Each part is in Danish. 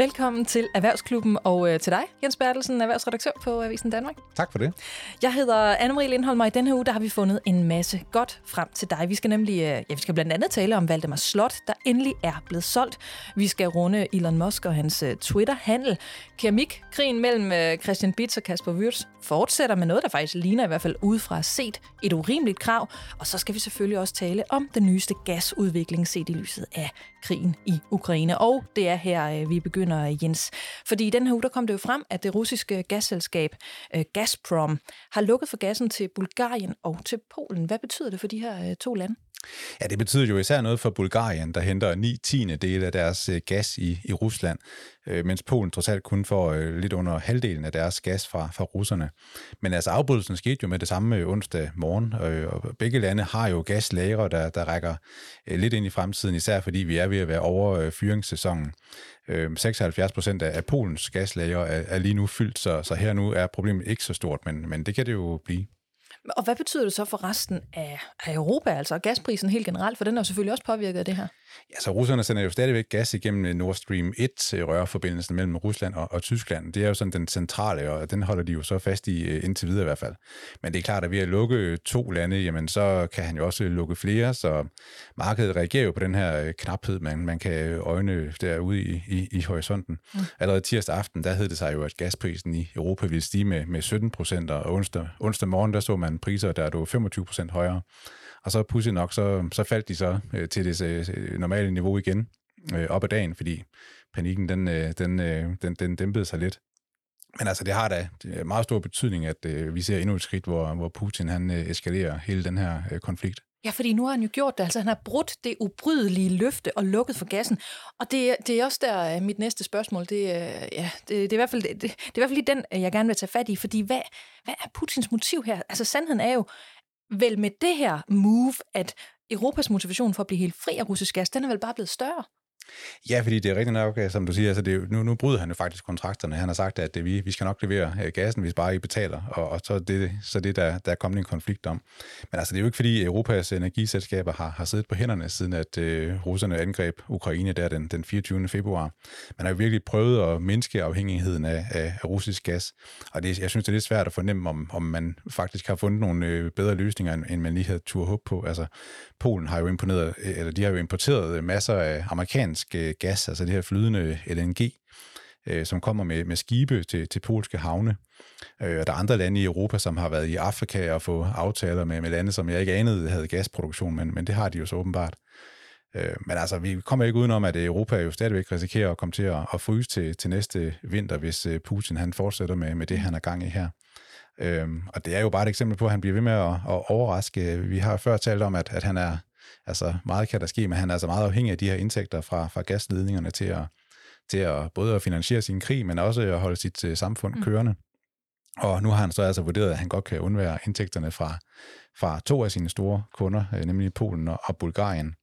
Velkommen til Erhvervsklubben og øh, til dig, Jens Bertelsen, erhvervsredaktør på Avisen Danmark. Tak for det. Jeg hedder Anne-Marie Lindholm, og i denne uge der har vi fundet en masse godt frem til dig. Vi skal nemlig, øh, ja, vi skal blandt andet tale om Valdemar Slot, der endelig er blevet solgt. Vi skal runde Elon Musk og hans øh, Twitter-handel. Keramik, krigen mellem øh, Christian Bitz og Kasper Wirtz fortsætter med noget, der faktisk ligner i hvert fald udefra set et urimeligt krav. Og så skal vi selvfølgelig også tale om den nyeste gasudvikling set i lyset af krigen i Ukraine. Og det er her, øh, vi begynder, Jens. Fordi i den her uge, der kom det jo frem, at det russiske gasselskab øh, Gazprom har lukket for gassen til Bulgarien og til Polen. Hvad betyder det for de her øh, to lande? Ja, det betyder jo især noget for Bulgarien, der henter 9 tiende del af deres øh, gas i, i Rusland, øh, mens Polen trods alt kun får øh, lidt under halvdelen af deres gas fra, fra russerne. Men altså afbrydelsen skete jo med det samme øh, onsdag morgen, øh, og begge lande har jo gaslagre, der, der rækker lidt ind i fremtiden, især fordi vi er ved at være over fyringssæsonen. Øhm, 76 procent af Polens gaslagre er, er lige nu fyldt, så, så her nu er problemet ikke så stort, men, men det kan det jo blive. Og hvad betyder det så for resten af, Europa, altså gasprisen helt generelt, for den er jo selvfølgelig også påvirket af det her? Ja, så russerne sender jo stadigvæk gas igennem Nord Stream 1, øh, rørforbindelsen mellem Rusland og, og Tyskland. Det er jo sådan den centrale, og den holder de jo så fast i øh, indtil videre i hvert fald. Men det er klart, at ved at lukke to lande, jamen så kan han jo også lukke flere, så markedet reagerer jo på den her øh, knaphed, man, man kan øjne derude i, i, i horisonten. Mm. Allerede tirsdag aften, der hed det sig jo, at gasprisen i Europa ville stige med, med 17 procent, og onsdag, onsdag morgen, der så man priser, der er 25 procent højere. Og så pludselig nok, så, så faldt de så øh, til det øh, normale niveau igen øh, op ad dagen, fordi panikken den, øh, den, øh, den, den dæmpede sig lidt. Men altså, det har da meget stor betydning, at øh, vi ser endnu et skridt, hvor, hvor Putin han øh, eskalerer hele den her øh, konflikt. Ja, fordi nu har han jo gjort det. Altså, han har brudt det ubrydelige løfte og lukket for gassen. Og det, det er også der øh, mit næste spørgsmål. Det, øh, ja, det, det, er i hvert fald, det, det, det er i hvert fald lige den, øh, jeg gerne vil tage fat i. Fordi hvad, hvad er Putins motiv her? Altså, sandheden er jo, vel med det her move, at Europas motivation for at blive helt fri af russisk gas, den er vel bare blevet større? Ja, fordi det er rigtigt nok, øh, som du siger, altså det, nu, nu bryder han jo faktisk kontrakterne. Han har sagt, at det, vi, vi skal nok levere øh, gassen, hvis bare I betaler, og, og så er det så det, der, der er kommet en konflikt om. Men altså, det er jo ikke, fordi Europas energiselskaber har, har siddet på hænderne, siden at øh, russerne angreb Ukraine der den, den 24. februar. Man har jo virkelig prøvet at mindske afhængigheden af, af, af russisk gas, og det, jeg synes, det er lidt svært at fornemme, om, om man faktisk har fundet nogle øh, bedre løsninger, end man lige havde tur håb på. Altså, Polen har jo imponeret, eller de har jo importeret masser af amerikansk amerikansk øh, gas, altså det her flydende LNG, øh, som kommer med, med skibe til, til polske havne. Øh, og der er andre lande i Europa, som har været i Afrika og få aftaler med, med lande, som jeg ikke anede havde gasproduktion, men, men det har de jo så åbenbart. Øh, men altså, vi kommer ikke udenom, at Europa jo stadigvæk risikerer at komme til at, at fryse til, til næste vinter, hvis øh, Putin han fortsætter med, med det, han er gang i her. Øhm, og det er jo bare et eksempel på, at han bliver ved med at, at overraske. Vi har før talt om, at, at han er Altså meget kan der ske, men han er altså meget afhængig af de her indtægter fra, fra gasledningerne til at, til at både at finansiere sin krig, men også at holde sit uh, samfund mm. kørende. Og nu har han så altså vurderet, at han godt kan undvære indtægterne fra, fra to af sine store kunder, øh, nemlig Polen og, og Bulgarien.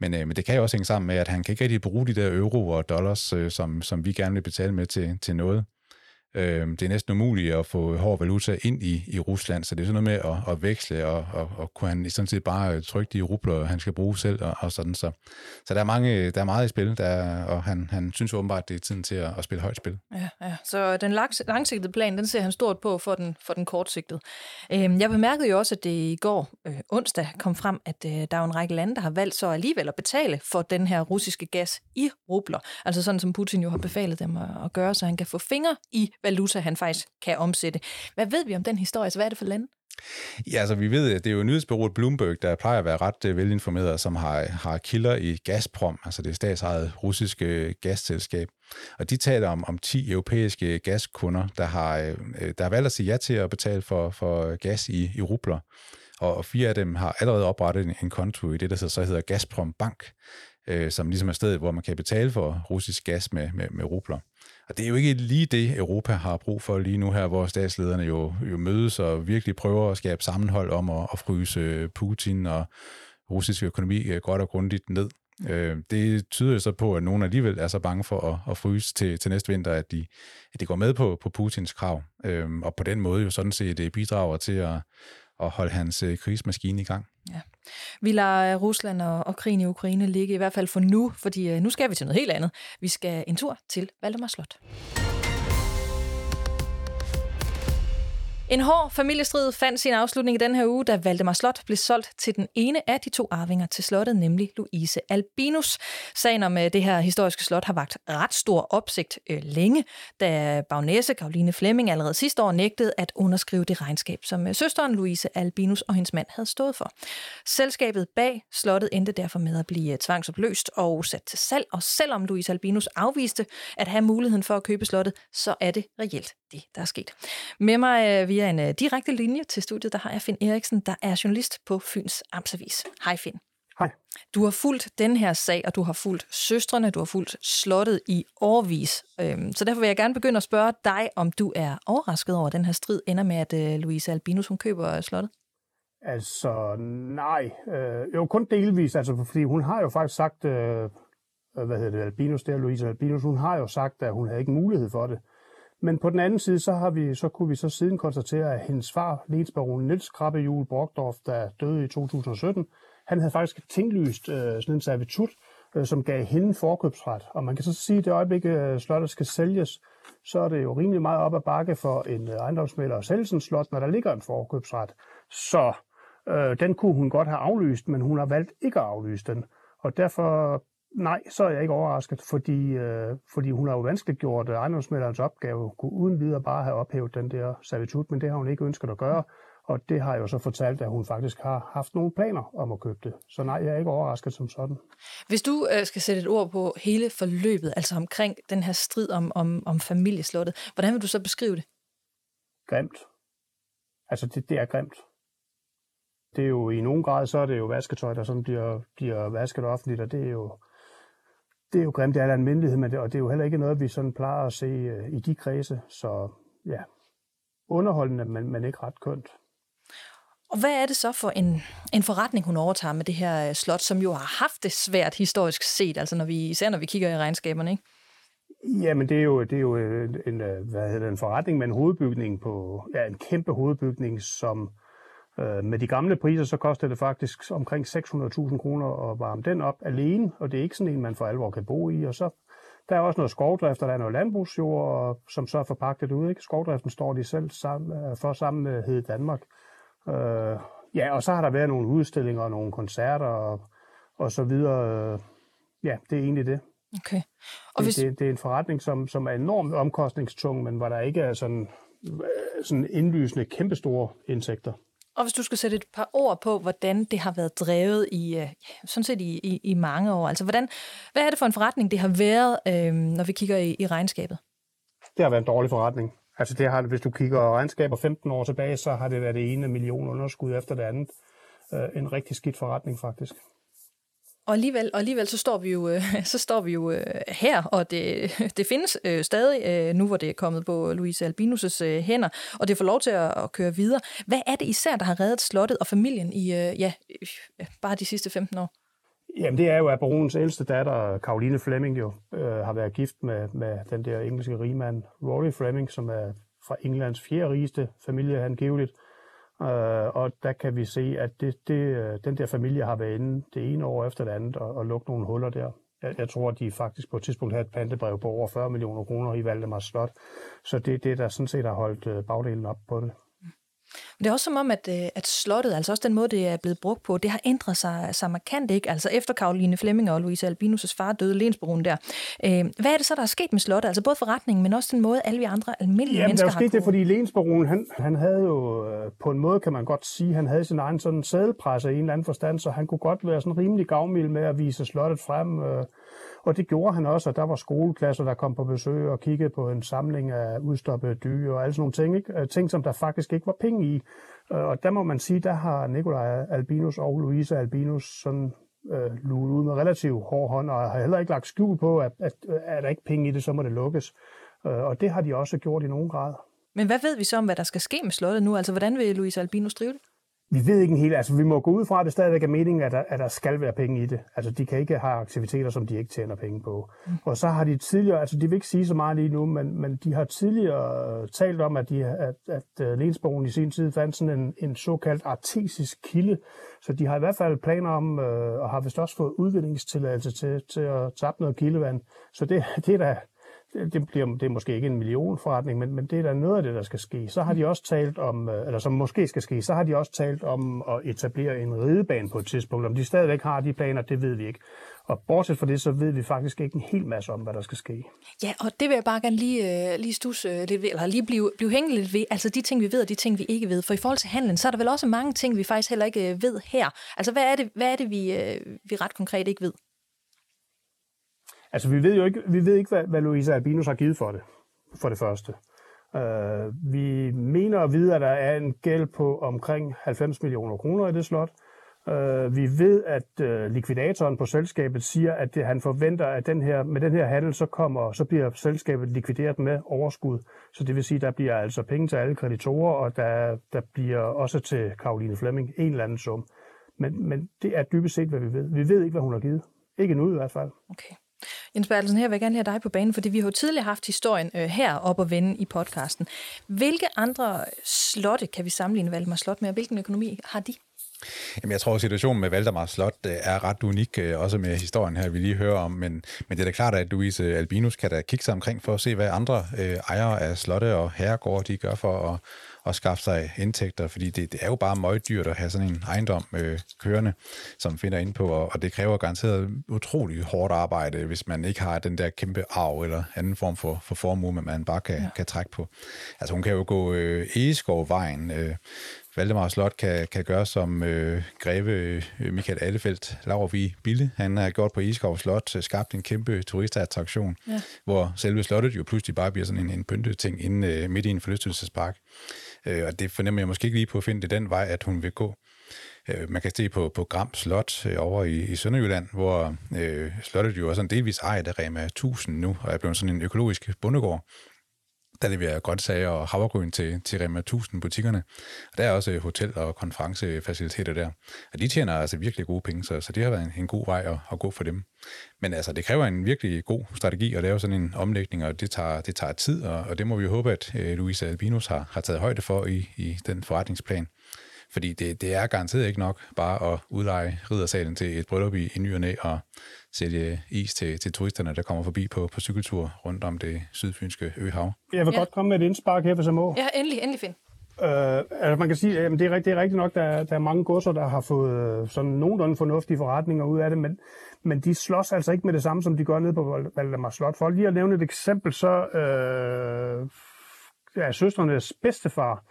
Men, øh, men det kan jo også hænge sammen med, at han kan ikke rigtig bruge de der euro og dollars, øh, som, som vi gerne vil betale med til, til noget. Øh, det er næsten umuligt at få hård valuta ind i, i Rusland, så det er sådan noget med at, at veksle, og, og, og kunne han sådan set bare øh, trykke de rubler, han skal bruge selv, og, og sådan så. Så der er, mange, der er meget i spil, der, og han, han synes åbenbart, at det er tiden til at, at spille højt spil. Ja, ja. Så den langsigtede plan, den ser han stort på for den, for den kortsigtede. Øh, jeg bemærkede jo også, at det i går øh, onsdag kom frem, at øh, der er en række lande, der har valgt så alligevel at betale for den her russiske gas i rubler. Altså sådan, som Putin jo har befalet dem at, at gøre, så han kan få fingre i valuta, han faktisk kan omsætte. Hvad ved vi om den historie? Så hvad er det for lande? Ja, altså vi ved, at det er jo nyhedsbyrået Bloomberg, der plejer at være ret øh, velinformeret, som har, har kilder i Gazprom, altså det statsejede russiske øh, gasselskab. Og de taler om, om 10 europæiske gaskunder, der har, øh, der har valgt at sige ja til at betale for, for gas i, i rubler. Og fire af dem har allerede oprettet en, en konto i det, der så hedder Gazprom Bank, øh, som ligesom er stedet, hvor man kan betale for russisk gas med, med, med rubler. Og det er jo ikke lige det, Europa har brug for lige nu her, hvor statslederne jo, jo mødes og virkelig prøver at skabe sammenhold om at, at fryse Putin og russisk økonomi øh, godt og grundigt ned. Øh, det tyder så på, at nogen alligevel er så bange for at, at fryse til, til næste vinter, at de, at de går med på, på Putins krav, øh, og på den måde jo sådan set øh, bidrager til at, at holde hans øh, krigsmaskine i gang. Ja. Vi lader øh, Rusland og, og krigen i Ukraine ligge i hvert fald for nu, fordi øh, nu skal vi til noget helt andet. Vi skal en tur til Valdemar Slot. En hård familiestrid fandt sin afslutning i den her uge, da Valdemar Slot blev solgt til den ene af de to arvinger til slottet, nemlig Louise Albinus. Sagen om øh, det her historiske slot har vagt ret stor opsigt øh, længe, da bagnæse Karoline Flemming allerede sidste år nægtede at underskrive det regnskab, som øh, søsteren Louise Albinus og hendes mand havde stået for. Selskabet bag slottet endte derfor med at blive øh, tvangsopløst og sat til salg, og selvom Louise Albinus afviste at have muligheden for at købe slottet, så er det reelt det, der er sket. Med mig via en uh, direkte linje til studiet, der har jeg Finn Eriksen, der er journalist på Fyns Amtsavis. Hej Finn. Hej. Du har fulgt den her sag, og du har fulgt søstrene, du har fulgt slottet i årvis. Øhm, så derfor vil jeg gerne begynde at spørge dig, om du er overrasket over, at den her strid ender med, at uh, Louise Albinus hun køber slottet? Altså, nej. Øh, jo, kun delvis, altså, fordi hun har jo faktisk sagt, øh, hvad hedder det, Albinus, det er Louise Albinus, hun har jo sagt, at hun havde ikke mulighed for det. Men på den anden side, så, har vi, så kunne vi så siden konstatere, at hendes far, lensbaron Niels Krabbejul Brockdorf, der døde i 2017, han havde faktisk tinglyst øh, sådan en servitut, øh, som gav hende forkøbsret. Og man kan så sige, at det øjeblik, øh, slottet skal sælges, så er det jo rimelig meget op ad bakke for en øh, ejendomsmælder at sælge sådan slot, når der ligger en forkøbsret. Så øh, den kunne hun godt have aflyst, men hun har valgt ikke at aflyse den. Og derfor Nej, så er jeg ikke overrasket, fordi, øh, fordi hun har jo vanskeligt gjort øh, ejendomsmælderens opgave, kunne uden videre bare have ophævet den der servitut, men det har hun ikke ønsket at gøre, og det har jo så fortalt, at hun faktisk har haft nogle planer om at købe det. Så nej, jeg er ikke overrasket som sådan. Hvis du øh, skal sætte et ord på hele forløbet, altså omkring den her strid om, om, om familieslottet, hvordan vil du så beskrive det? Grimt. Altså, det, det er grimt. Det er jo i nogen grad, så er det jo vasketøj, der sådan bliver, bliver vasket offentligt, og det er jo, det er jo grimt, det er en myndighed, men det, og det er jo heller ikke noget, vi sådan plejer at se uh, i de kredse. Så ja, underholdende, men, men ikke ret kønt. Og hvad er det så for en, en forretning, hun overtager med det her øh, slot, som jo har haft det svært historisk set, altså når vi, især når vi kigger i regnskaberne, ikke? Jamen, det er jo, det er jo en, en, hvad hedder det, en forretning med en hovedbygning på, ja, en kæmpe hovedbygning, som Øh, med de gamle priser, så koster det faktisk omkring 600.000 kroner at varme den op alene, og det er ikke sådan en, man for alvor kan bo i. Og så der er også noget skovdrift, og der er noget landbrugsjord, som så er forpagtet ud. Ikke? Skovdriften står de selv sammen, øh, for sammen med Hed Danmark. Øh, ja, og så har der været nogle udstillinger og nogle koncerter og, og så videre. Ja, det er egentlig det. Okay. Og det, hvis... det, det er en forretning, som, som er enormt omkostningstung, men hvor der ikke er sådan, sådan indlysende kæmpestore indtægter. Og hvis du skal sætte et par ord på, hvordan det har været drevet i, øh, ja, sådan set i, i, i mange år. Altså, hvordan, hvad er det for en forretning, det har været, øh, når vi kigger i, i regnskabet? Det har været en dårlig forretning. Altså, det har, hvis du kigger regnskaber 15 år tilbage, så har det været det ene million underskud efter det andet. Øh, en rigtig skidt forretning, faktisk. Og alligevel, og alligevel så står vi jo, øh, så står vi jo øh, her, og det, det findes øh, stadig, øh, nu hvor det er kommet på Louise Albinus' øh, hænder, og det får lov til at, at køre videre. Hvad er det især, der har reddet slottet og familien i øh, ja, bare de sidste 15 år? Jamen det er jo, at baronens ældste datter, Caroline Fleming, jo øh, har været gift med, med den der engelske rigmand Rory Fleming, som er fra Englands fjerde rigeste familie angiveligt. Øh, og der kan vi se, at det, det, øh, den der familie har været inde det ene år efter det andet og, og lukket nogle huller der. Jeg, jeg tror, at de faktisk på et tidspunkt havde et pantebrev på over 40 millioner kroner i Valdemars Slot. Så det det, der sådan set har holdt øh, bagdelen op på det. Det er også som om, at, øh, at slottet, altså også den måde, det er blevet brugt på, det har ændret sig, sig markant, ikke? Altså efter Karoline Flemming og Louise Albinus' far døde, Lensbroen der. Øh, hvad er det så, der er sket med slottet? Altså både forretningen, men også den måde, alle vi andre almindelige Jamen, mennesker har Jamen, der er sket det, fordi Lensbroen, han, han havde jo øh, på en måde, kan man godt sige, han havde sin egen sådan sædelpresser i en eller anden forstand, så han kunne godt være sådan rimelig gavmild med at vise slottet frem. Øh, og det gjorde han også, og der var skoleklasser, der kom på besøg og kiggede på en samling af udstoppede dyr og alle sådan nogle ting. Ikke? Øh, ting, som der faktisk ikke var penge i. Øh, og der må man sige, der har Nikolaj Albinus og Louise Albinus sådan øh, luet ud med relativt hård hånd, og har heller ikke lagt skjul på, at, at, at er der ikke penge i det, så må det lukkes. Øh, og det har de også gjort i nogen grad. Men hvad ved vi så om, hvad der skal ske med slottet nu? Altså, hvordan vil Louise Albinus drive det? Vi ved ikke en helt, altså vi må gå ud fra, at det stadigvæk er meningen, at der, at der skal være penge i det. Altså de kan ikke have aktiviteter, som de ikke tjener penge på. Mm. Og så har de tidligere, altså de vil ikke sige så meget lige nu, men, men de har tidligere talt om, at, de, at, at uh, Lensbogen i sin tid fandt sådan en, en såkaldt artesisk kilde. Så de har i hvert fald planer om, øh, og har vist også fået udvindingstilladelse til, til at tabe noget kildevand. Så det, det er da det, bliver, det er måske ikke en millionforretning, men, men det er da noget af det, der skal ske. Så har de også talt om, øh, eller som måske skal ske, så har de også talt om at etablere en ridebane på et tidspunkt. Om de stadigvæk har de planer, det ved vi ikke. Og bortset fra det, så ved vi faktisk ikke en hel masse om, hvad der skal ske. Ja, og det vil jeg bare gerne lige, øh, lige stusse øh, lidt ved, eller lige blive, blive hængende lidt ved. Altså de ting, vi ved, og de ting, vi ikke ved. For i forhold til handlen, så er der vel også mange ting, vi faktisk heller ikke ved her. Altså hvad er det, hvad er det vi, vi ret konkret ikke ved? Altså, vi ved jo ikke, vi ved ikke hvad, hvad Louise Albinus har givet for det, for det første. Uh, vi mener at vide, at der er en gæld på omkring 90 millioner kroner i det slot. Uh, vi ved, at uh, likvidatoren på selskabet siger, at det, han forventer, at den her, med den her handel, så, kommer, så bliver selskabet likvideret med overskud. Så det vil sige, at der bliver altså penge til alle kreditorer, og der, der bliver også til Karoline Flemming en eller anden sum. Men, men det er dybest set, hvad vi ved. Vi ved ikke, hvad hun har givet. Ikke nu i hvert fald. Okay. Jens Bertelsen, her vil jeg gerne have dig på banen, fordi vi har jo tidligere haft historien øh, her op og vende i podcasten. Hvilke andre slotte kan vi sammenligne Valdemar Slot med, og hvilken økonomi har de? Jamen, jeg tror, at situationen med Valdemar Slot øh, er ret unik, øh, også med historien her, vi lige hører om, men, men det er da klart, at Louise Albinus kan da kigge sig omkring for at se, hvad andre øh, ejere af slotte og herregårde, de gør for at at skaffe sig indtægter, fordi det, det er jo bare meget dyrt at have sådan en ejendom øh, kørende, som finder ind på, og, og det kræver garanteret utrolig hårdt arbejde, hvis man ikke har den der kæmpe arv eller anden form for, for formue, man bare kan, ja. kan trække på. Altså hun kan jo gå øh, Egeskov-vejen, øh, Valdemar Slot kan, kan gøre som øh, greve øh, Michael Allefeldt Laurvi Bille. Han har gjort på Iskov Slot, øh, skabt en kæmpe turistattraktion, ja. hvor selve slottet jo pludselig bare bliver sådan en, en pyntet ting inde øh, midt i en forlystelsespark. Øh, og det fornemmer jeg måske ikke lige på at finde det den vej, at hun vil gå. Øh, man kan se på, på Gram Slot øh, over i, i Sønderjylland, hvor øh, slottet jo er sådan delvis ejet af Rema 1000 nu, og er blevet sådan en økologisk bondegård der leverer grøntsager og havregryn til, til Rema 1000 butikkerne. Og der er også øh, hotel- og konferencefaciliteter der. Og de tjener altså virkelig gode penge, så, så det har været en, en god vej at, at gå for dem. Men altså, det kræver en virkelig god strategi at lave sådan en omlægning, og det tager, det tager tid, og, og det må vi jo håbe, at øh, Louise Albinus har, har taget højde for i, i den forretningsplan. Fordi det, det er garanteret ikke nok bare at udleje riddersalen til et bryllup i, i ny og næ, og sælge is til, til turisterne, der kommer forbi på, på cykeltur rundt om det sydfynske øhav. Jeg vil ja. godt komme med et indspark her, hvis jeg må. Ja, endelig, endelig find. Uh, altså man kan sige, at det er, det er rigtigt nok, der, der er mange godser, der har fået øh, sådan nogenlunde fornuftige forretninger ud af det, men, men de slås altså ikke med det samme, som de gør nede på Valdemar Slot. For lige at nævne et eksempel, så uh, ja, søstrenes bedstefar,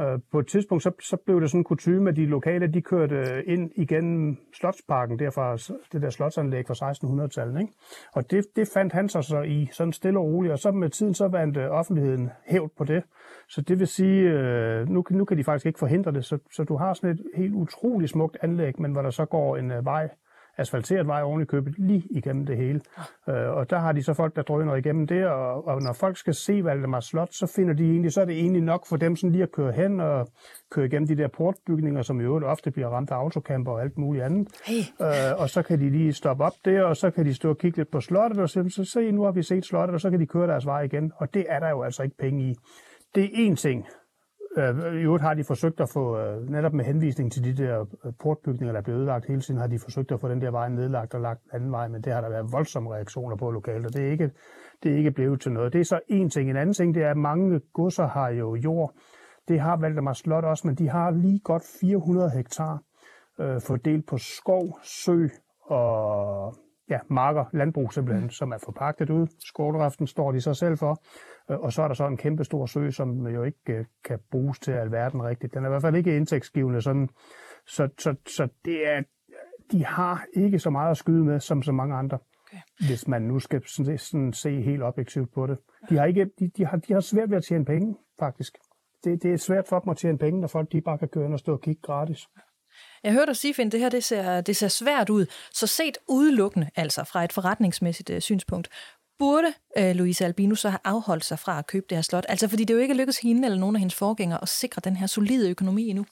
Øh, på et tidspunkt så, så blev det sådan en kutume, at de lokale de kørte øh, ind igennem Slotsparken, derfra det der slotsanlæg fra 1600-tallet. Ikke? Og det, det fandt han sig så i, sådan stille og roligt, og så med tiden så vandt øh, offentligheden hævd på det. Så det vil sige, øh, nu, nu kan de faktisk ikke forhindre det, så, så du har sådan et helt utroligt smukt anlæg, men hvor der så går en øh, vej asfalteret vej oven i købet lige igennem det hele. Øh, og der har de så folk, der drøner igennem det, og, og når folk skal se Valdemar Slot, så finder de egentlig, så er det egentlig nok for dem sådan lige at køre hen og køre igennem de der portbygninger, som i øvrigt ofte bliver ramt af autocamper og alt muligt andet. Hey. Øh, og så kan de lige stoppe op der, og så kan de stå og kigge lidt på slottet, og så, så se, nu har vi set slottet, og så kan de køre deres vej igen. Og det er der jo altså ikke penge i. Det er én ting, Øh, I øvrigt har de forsøgt at få, øh, netop med henvisning til de der øh, portbygninger, der er blevet ødelagt hele tiden, har de forsøgt at få den der vej nedlagt og lagt anden vej, men det har der været voldsomme reaktioner på lokalt, og det er ikke, det er ikke blevet til noget. Det er så en ting. En anden ting, det er, at mange godser har jo jord. Det har Valdemar Slot også, men de har lige godt 400 hektar øh, fordelt på skov, sø og ja, marker, landbrug simpelthen, mm. som er forpagtet ud. Skovdriften står de så selv for. Øh, og så er der så en kæmpe stor sø, som jo ikke øh, kan bruges til alverden rigtigt. Den er i hvert fald ikke indtægtsgivende. Sådan. Så, så, så det er, de har ikke så meget at skyde med, som så mange andre. Okay. Hvis man nu skal sådan, sådan se helt objektivt på det. De har, ikke, de, de, har, de har svært ved at tjene penge, faktisk. Det, det er svært for dem at tjene penge, når folk de bare kan køre ind og stå og kigge gratis. Jeg hørte dig sige, Finn, det her det ser, det ser svært ud. Så set udelukkende, altså fra et forretningsmæssigt uh, synspunkt, burde øh, Louise Albino så have afholdt sig fra at købe det her slot? Altså fordi det jo ikke lykkedes hende eller nogen af hendes forgængere at sikre den her solide økonomi endnu.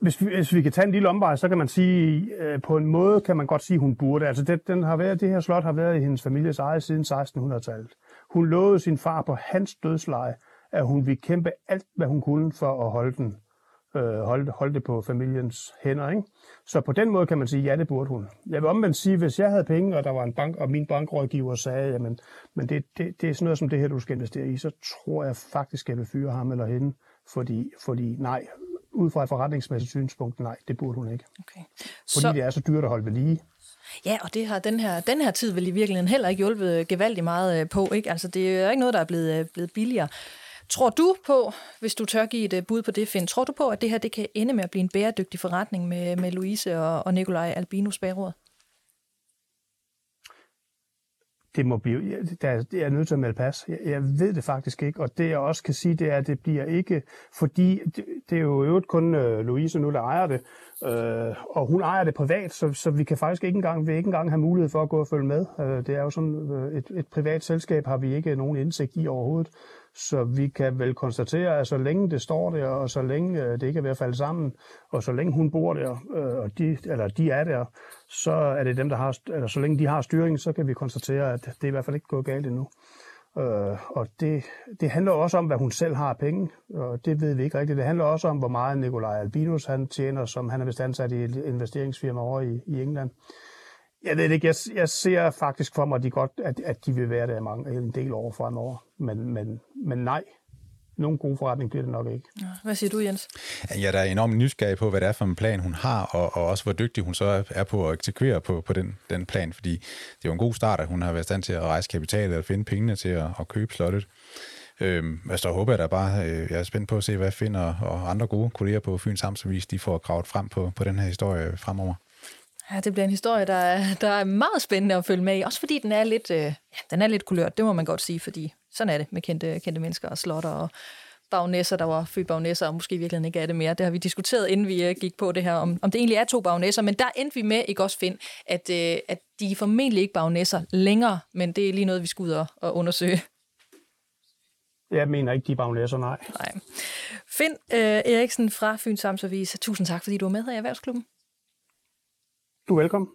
hvis vi, hvis vi kan tage en lille omvej, så kan man sige, øh, på en måde kan man godt sige, hun burde. Altså det, den har været, det her slot har været i hendes families eje siden 1600-tallet. Hun lovede sin far på hans dødsleje, at hun ville kæmpe alt, hvad hun kunne for at holde, den, øh, holde, holde det på familiens hænder. Ikke? Så på den måde kan man sige, ja, det burde hun. Jeg vil omvendt sige, hvis jeg havde penge, og der var en bank, og min bankrådgiver sagde, jamen, men det, det, det er sådan noget som det her, du skal investere i, så tror jeg faktisk, jeg vil fyre ham eller hende, fordi, fordi nej, ud fra et forretningsmæssigt synspunkt, nej, det burde hun ikke. Okay. Fordi så... det er så dyrt at holde ved lige. Ja, og det har den her, den her tid vel i virkeligheden heller ikke hjulpet gevaldigt meget øh, på. Ikke? Altså, det er ikke noget, der er blevet, øh, blevet billigere. Tror du på, hvis du tør give et øh, bud på det, Finn, tror du på, at det her det kan ende med at blive en bæredygtig forretning med, med Louise og, og Nikolaj Albinus bagråd? det må blive, der, det er nødt til at melde pas. Jeg, jeg ved det faktisk ikke, og det jeg også kan sige, det er, at det bliver ikke, fordi det, det er jo øvrigt kun øh, Louise nu, der ejer det, øh, og hun ejer det privat, så, så vi kan faktisk ikke engang, vi ikke engang have mulighed for at gå og følge med. Øh, det er jo sådan, øh, et, et privat selskab har vi ikke nogen indsigt i overhovedet, så vi kan vel konstatere, at så længe det står der, og så længe øh, det ikke er ved at falde sammen, og så længe hun bor der, øh, og de, eller de er der, så er det dem, der har, eller så længe de har styring, så kan vi konstatere, at det er i hvert fald ikke gået galt endnu. Øh, og det, det handler også om, hvad hun selv har af penge, og det ved vi ikke rigtigt. Det handler også om, hvor meget Nikolaj Albinus han tjener, som han er vist ansat i et investeringsfirma over i, i England. Jeg ved ikke, jeg, jeg ser faktisk for mig, at de, godt, at, at de vil være der mange, en del år fremover. Men, men, men nej, nogen god forretning bliver det nok ikke. Hvad siger du, Jens? Ja, der er enormt nysgerrig på, hvad det er for en plan, hun har, og, og også hvor dygtig hun så er på at eksekvere på, på den, den plan, fordi det er jo en god start, at hun har været i stand til at rejse kapital eller finde pengene til at, at købe slottet. Øhm, altså, håber jeg da bare, øh, jeg er spændt på at se, hvad Finn og, og andre gode kolleger på Fyns Amtsavis, de får gravet frem på, på den her historie fremover. Ja, det bliver en historie, der er, der er meget spændende at følge med i. Også fordi den er lidt, øh, ja, den er lidt kulørt, det må man godt sige, fordi sådan er det med kendte, kendte mennesker og slotter og bagnæsser, der var født bagnæsser, og måske virkelig ikke er det mere. Det har vi diskuteret, inden vi øh, gik på det her, om, om det egentlig er to bagnæsser, men der endte vi med, ikke også Finn, at, øh, at de er formentlig ikke bagnæsser længere, men det er lige noget, vi skal ud og, og undersøge. Jeg mener ikke, de er bagnæsser, nej. Nej. Finn øh, Eriksen fra Fyns Amtsavis, tusind tak, fordi du var med her i Erhvervsklubben. Du er velkommen.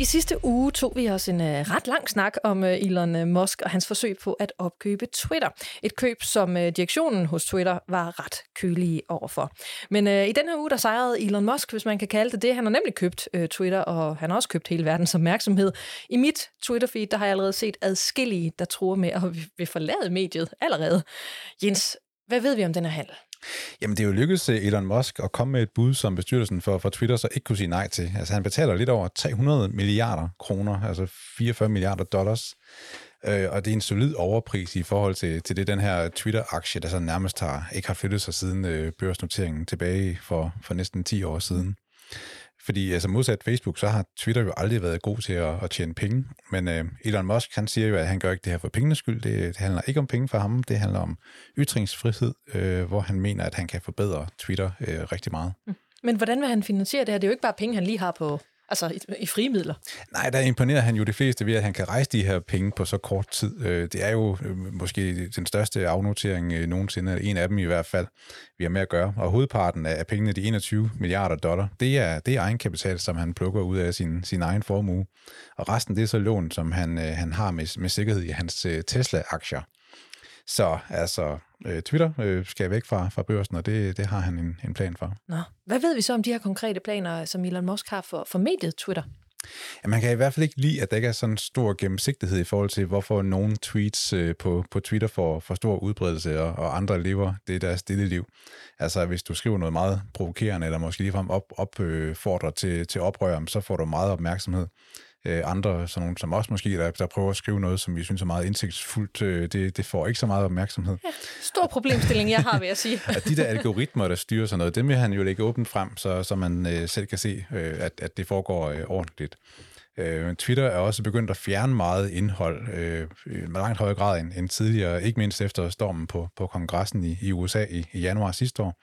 I sidste uge tog vi os en uh, ret lang snak om uh, Elon øh, Musk og hans forsøg på at opkøbe Twitter. Et køb, som uh, direktionen hos Twitter var ret kølige overfor. Men uh, i den her uge, der sejrede Elon Musk, hvis man kan kalde det det. Han har nemlig købt uh, Twitter, og han har også købt hele verdens opmærksomhed. I mit Twitter-feed, der har jeg allerede set adskillige, der tror med at vi forlade mediet allerede. Jens, hvad ved vi om den her handel? Jamen, det er jo lykkedes øh, Elon Musk at komme med et bud, som bestyrelsen for, for Twitter så ikke kunne sige nej til. Altså, han betaler lidt over 300 milliarder kroner, altså 44 milliarder dollars. Øh, og det er en solid overpris i forhold til, til det, den her Twitter-aktie, der så nærmest har, ikke har flyttet sig siden øh, børsnoteringen tilbage for, for næsten 10 år siden. Fordi altså modsat Facebook, så har Twitter jo aldrig været god til at, at tjene penge. Men øh, Elon Musk, han siger jo, at han gør ikke det her for pengenes skyld. Det, det handler ikke om penge for ham. Det handler om ytringsfrihed, øh, hvor han mener, at han kan forbedre Twitter øh, rigtig meget. Mm. Men hvordan vil han finansiere det her? Det er jo ikke bare penge, han lige har på Altså i, i frie midler? Nej, der imponerer han jo de fleste ved, at han kan rejse de her penge på så kort tid. Øh, det er jo øh, måske den største afnotering øh, nogensinde, en af dem i hvert fald, vi har med at gøre. Og hovedparten af pengene, de 21 milliarder dollar, det er, det er egenkapital, som han plukker ud af sin, sin egen formue. Og resten, det er så lån, som han, han har med, med sikkerhed i hans Tesla-aktier. Så altså, øh, Twitter øh, skal væk fra, fra børsen, og det, det har han en, en plan for. Nå. Hvad ved vi så om de her konkrete planer, som Elon Musk har for, for mediet Twitter? Ja, man kan i hvert fald ikke lide, at der ikke er sådan stor gennemsigtighed i forhold til, hvorfor nogle tweets øh, på, på Twitter får for stor udbredelse, og, og andre lever det deres stille liv. Altså, hvis du skriver noget meget provokerende, eller måske ligefrem opfordrer op, øh, til, til oprør, så får du meget opmærksomhed øh, andre, sådan nogle, som også måske, der, der prøver at skrive noget, som vi synes er meget indsigtsfuldt, øh, det, det får ikke så meget opmærksomhed. Ja, stor problemstilling, jeg har, vil jeg sige. at de der algoritmer, der styrer sådan noget, dem vil han jo lægge åbent frem, så, så man øh, selv kan se, øh, at, at det foregår øh, ordentligt. Øh, Twitter er også begyndt at fjerne meget indhold øh, i langt højere grad end, end tidligere, ikke mindst efter stormen på, på kongressen i, i USA i, i januar sidste år.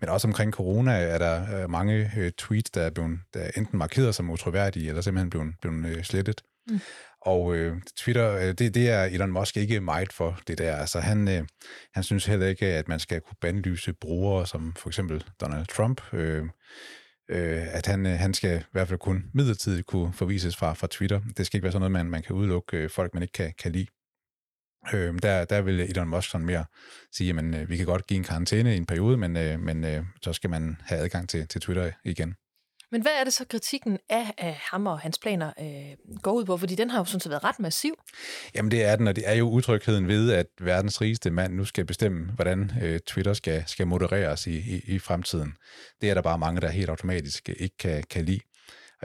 Men også omkring corona er der øh, mange øh, tweets, der er, blevet, der er enten markeret som utroværdige, eller simpelthen blevet, blevet øh, slettet. Mm. Og øh, Twitter, øh, det, det er Elon Musk ikke meget for det der. Altså han, øh, han synes heller ikke, at man skal kunne bandlyse brugere, som for eksempel Donald Trump. Øh, øh, at han, øh, han skal i hvert fald kun midlertidigt kunne forvises fra, fra Twitter. Det skal ikke være sådan noget, man, man kan udelukke øh, folk, man ikke kan, kan lide. Øh, der, der vil Elon Musk sådan mere sige, at øh, vi kan godt give en karantæne i en periode, men, øh, men øh, så skal man have adgang til, til Twitter igen. Men hvad er det så kritikken af, af ham og hans planer øh, går ud på? Fordi den har jo sådan set været ret massiv. Jamen det er den, og det er jo utrygheden ved, at verdens rigeste mand nu skal bestemme, hvordan øh, Twitter skal, skal modereres i, i, i fremtiden. Det er der bare mange, der helt automatisk ikke kan, kan lide.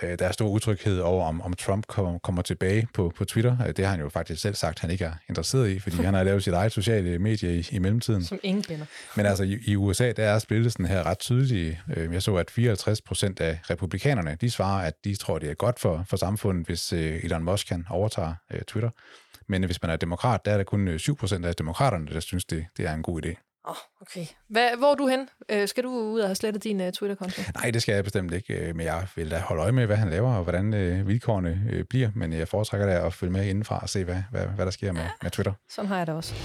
Øh, der er stor utryghed over, om, om Trump kommer, kommer tilbage på, på Twitter. Øh, det har han jo faktisk selv sagt, han ikke er interesseret i, fordi han har lavet sit eget sociale medie i, i mellemtiden. Som ingen kender. Men altså i, i USA, der er splittelsen her ret tydelig. Øh, jeg så, at 54 procent af republikanerne, de svarer, at de tror, det er godt for, for samfundet, hvis Elon Musk kan overtage Twitter. Men hvis man er demokrat, der er der kun 7 procent af demokraterne, der synes, det, det er en god idé. Åh, oh, okay. Hvad, hvor er du hen? Øh, skal du ud og have slettet din uh, Twitter-konto? Nej, det skal jeg bestemt ikke, øh, men jeg vil da holde øje med, hvad han laver, og hvordan uh, vilkårene uh, bliver, men jeg foretrækker da at følge med indenfra og se, hvad, hvad, hvad der sker med, med Twitter. Sådan har jeg det også.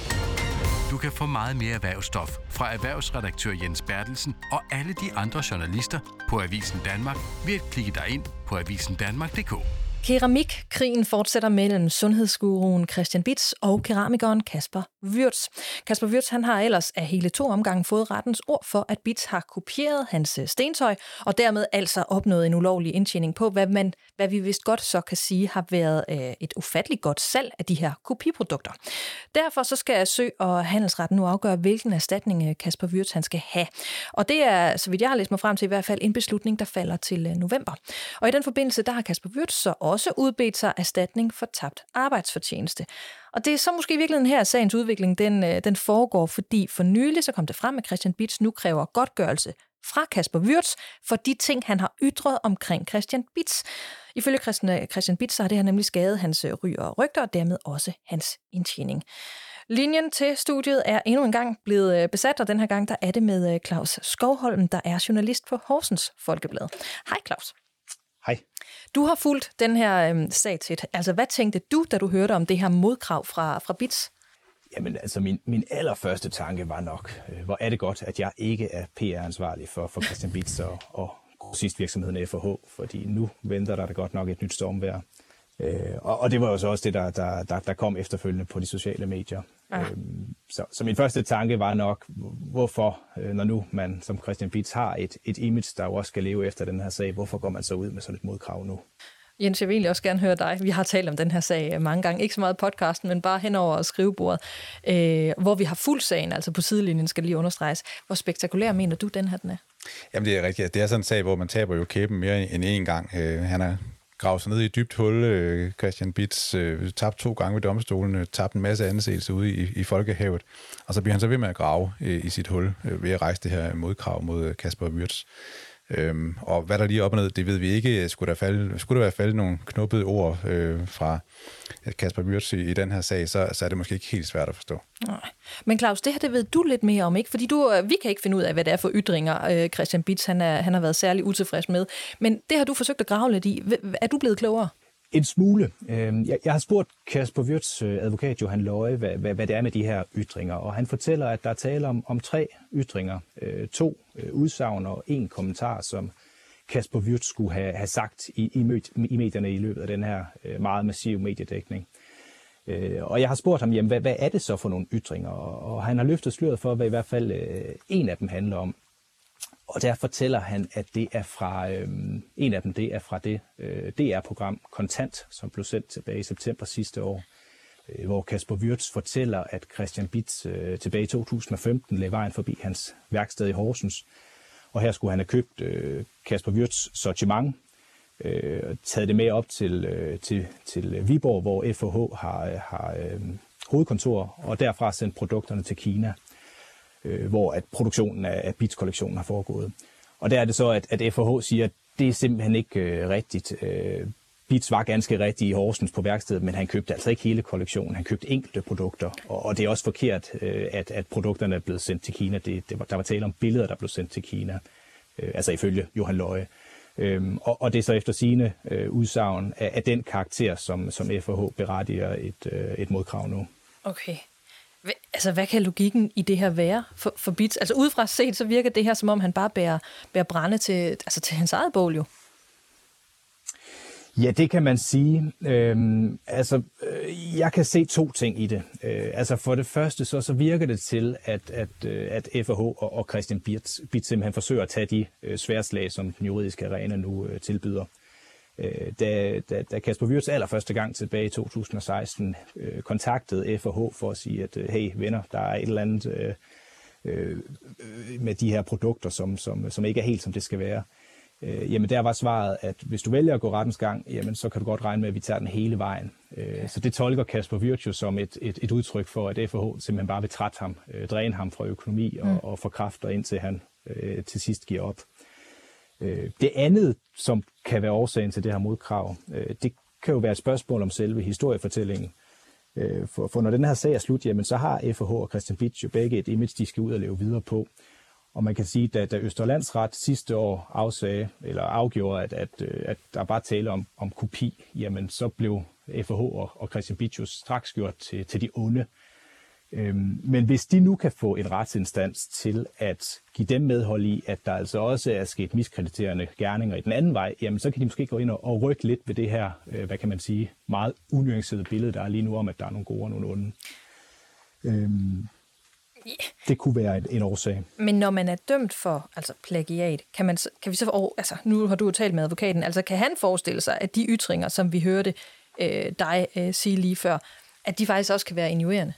Du kan få meget mere erhvervsstof fra erhvervsredaktør Jens Bertelsen og alle de andre journalister på Avisen Danmark ved at klikke dig ind på avisendanmark.dk. Keramikkrigen fortsætter mellem sundhedsguruen Christian Bits og keramikeren Kasper Wirtz. Kasper Wirtz han har ellers af hele to omgange fået rettens ord for, at Bits har kopieret hans øh, stentøj, og dermed altså opnået en ulovlig indtjening på, hvad, man, hvad vi vist godt så kan sige har været øh, et ufatteligt godt salg af de her kopiprodukter. Derfor så skal Sø og Handelsretten nu afgøre, hvilken erstatning øh, Kasper Wirtz han skal have. Og det er, så vidt jeg har læst mig frem til, i hvert fald en beslutning, der falder til øh, november. Og i den forbindelse, der har Kasper Wirtz så også udbedt sig erstatning for tabt arbejdsfortjeneste. Og det er så måske i virkeligheden her, at sagens udvikling den, øh, den foregår, fordi for nylig så kom det frem, at Christian Bits nu kræver godtgørelse fra Kasper Wirtz for de ting, han har ytret omkring Christian Bits. Ifølge øh, Christian, Christian Bits så har det her nemlig skadet hans øh, ry og rygter, og dermed også hans indtjening. Linjen til studiet er endnu en gang blevet besat, og den her gang der er det med Claus Skovholm, der er journalist på Horsens Folkeblad. Hej Claus. Du har fulgt den her øhm, sag tæt. Altså, hvad tænkte du, da du hørte om det her modkrav fra, fra BITS? Jamen, altså min, min allerførste tanke var nok, øh, hvor er det godt, at jeg ikke er PR-ansvarlig for, for Christian Bits og, og grossistvirksomheden FH, fordi nu venter der da godt nok et nyt stormvejr. Øh, og, og det var jo så også det, der, der, der, der kom efterfølgende på de sociale medier. Ja. Øhm, så, så min første tanke var nok, hvorfor, øh, når nu man som Christian Bits har et, et image, der jo også skal leve efter den her sag, hvorfor går man så ud med sådan et modkrav nu? Jens, jeg vil egentlig også gerne høre dig. Vi har talt om den her sag mange gange. Ikke så meget podcasten, men bare hen over skrivebordet. Øh, hvor vi har fuld sagen, altså på sidelinjen skal lige understreges. Hvor spektakulær mener du, den her den er? Jamen det er rigtigt. Det er sådan en sag, hvor man taber jo kæben mere end én gang. Øh, han er grave sig ned i et dybt hul. Øh, Christian Bits øh, tabte to gange ved domstolen, øh, tabte en masse anseelse ude i, i Folkehavet, og så bliver han så ved med at grave øh, i sit hul øh, ved at rejse det her modkrav mod øh, Kasper Wirtz. Øhm, og hvad der lige er op og ned, det ved vi ikke. Skulle der, falde, skulle der være faldet nogle knuppede ord øh, fra Kasper Myrts i, i den her sag, så, så er det måske ikke helt svært at forstå. Nej. Men Claus, det her det ved du lidt mere om, ikke? Fordi du, øh, vi kan ikke finde ud af, hvad det er for ytringer, øh, Christian Bits han, er, han har været særlig utilfreds med. Men det har du forsøgt at grave lidt i. Er du blevet klogere? En smule. Øhm, jeg har spurgt Kasper Wirtz øh, advokat Johan Løje, hvad, hvad, hvad det er med de her ytringer, og han fortæller, at der er tale om, om tre ytringer. Øh, to øh, udsagn og en kommentar, som Kasper Wirtz skulle have, have sagt i, i, i medierne i løbet af den her meget massive mediedækning. Og jeg har spurgt ham, jamen, hvad, hvad er det så for nogle ytringer? Og han har løftet sløret for, hvad i hvert fald en af dem handler om. Og der fortæller han, at det er fra, øh, en af dem det er fra det øh, DR-program Kontant, som blev sendt tilbage i september sidste år, øh, hvor Kasper Wirtz fortæller, at Christian Bitz øh, tilbage i 2015 lagde vejen forbi hans værksted i Horsens. Og her skulle han have købt øh, Kasper Wirtz sortiment, øh, taget det med op til, øh, til, til Viborg, hvor FH har, har øh, øhm, hovedkontor, og derfra sendt produkterne til Kina øh, hvor at produktionen af, af Beats-kollektionen har foregået. Og der er det så, at, at FH siger, at det er simpelthen ikke øh, rigtigt. Øh, Beats var ganske rigtigt i Horsens på værkstedet, men han købte altså ikke hele kollektionen. Han købte enkelte produkter, og, og det er også forkert, øh, at, at produkterne er blevet sendt til Kina. Det, det var, der var tale om billeder, der blev sendt til Kina, øh, altså ifølge Johan Løje. Øhm, og, og det er så efter sine øh, udsagn af, af den karakter, som, som FH berettiger et, øh, et modkrav nu. Okay. Altså, hvad kan logikken i det her være for, for Bits? Altså, udefra set, så virker det her, som om han bare bærer, bærer brænde til, altså, til hans eget bål, jo. Ja, det kan man sige. Øhm, altså, øh, jeg kan se to ting i det. Øh, altså, for det første, så, så virker det til, at, at, øh, at FH og, og Christian Bitt, Bits simpelthen forsøger at tage de øh, sværslag, som den juridiske arena nu øh, tilbyder. Øh, da, da, da Kasper Wirtz allerførste gang tilbage i 2016 øh, kontaktede FH for at sige, at øh, hey venner, der er et eller andet øh, øh, med de her produkter, som, som, som ikke er helt som det skal være, øh, jamen der var svaret, at hvis du vælger at gå rettens gang, jamen så kan du godt regne med, at vi tager den hele vejen. Øh, så det tolker Kasper Wirtz som et, et, et udtryk for, at FH simpelthen bare vil trætte ham, øh, dræne ham fra økonomi og, mm. og få kræfter, indtil han øh, til sidst giver op. Øh, det andet, som kan være årsagen til det her modkrav, øh, det kan jo være et spørgsmål om selve historiefortællingen. Øh, for, for når den her sag er slut, jamen, så har FH og Christian Bitsch jo begge et image, de skal ud og leve videre på. Og man kan sige, at da, da Østerlandsret sidste år afsagde, eller afgjorde, at, at, øh, at der bare tale om, om kopi, jamen så blev FH og, og Christian Bitsch straks gjort til, til de onde. Øhm, men hvis de nu kan få en retsinstans til at give dem medhold i, at der altså også er sket miskrediterende gerninger i den anden vej, jamen så kan de måske gå ind og, rykke lidt ved det her, øh, hvad kan man sige, meget unuancerede billede, der er lige nu om, at der er nogle gode og nogle onde. Øhm, det kunne være en, en årsag. Men når man er dømt for altså plagiat, kan, man, kan vi så, altså nu har du jo talt med advokaten, altså kan han forestille sig, at de ytringer, som vi hørte øh, dig øh, sige lige før, at de faktisk også kan være injurerende?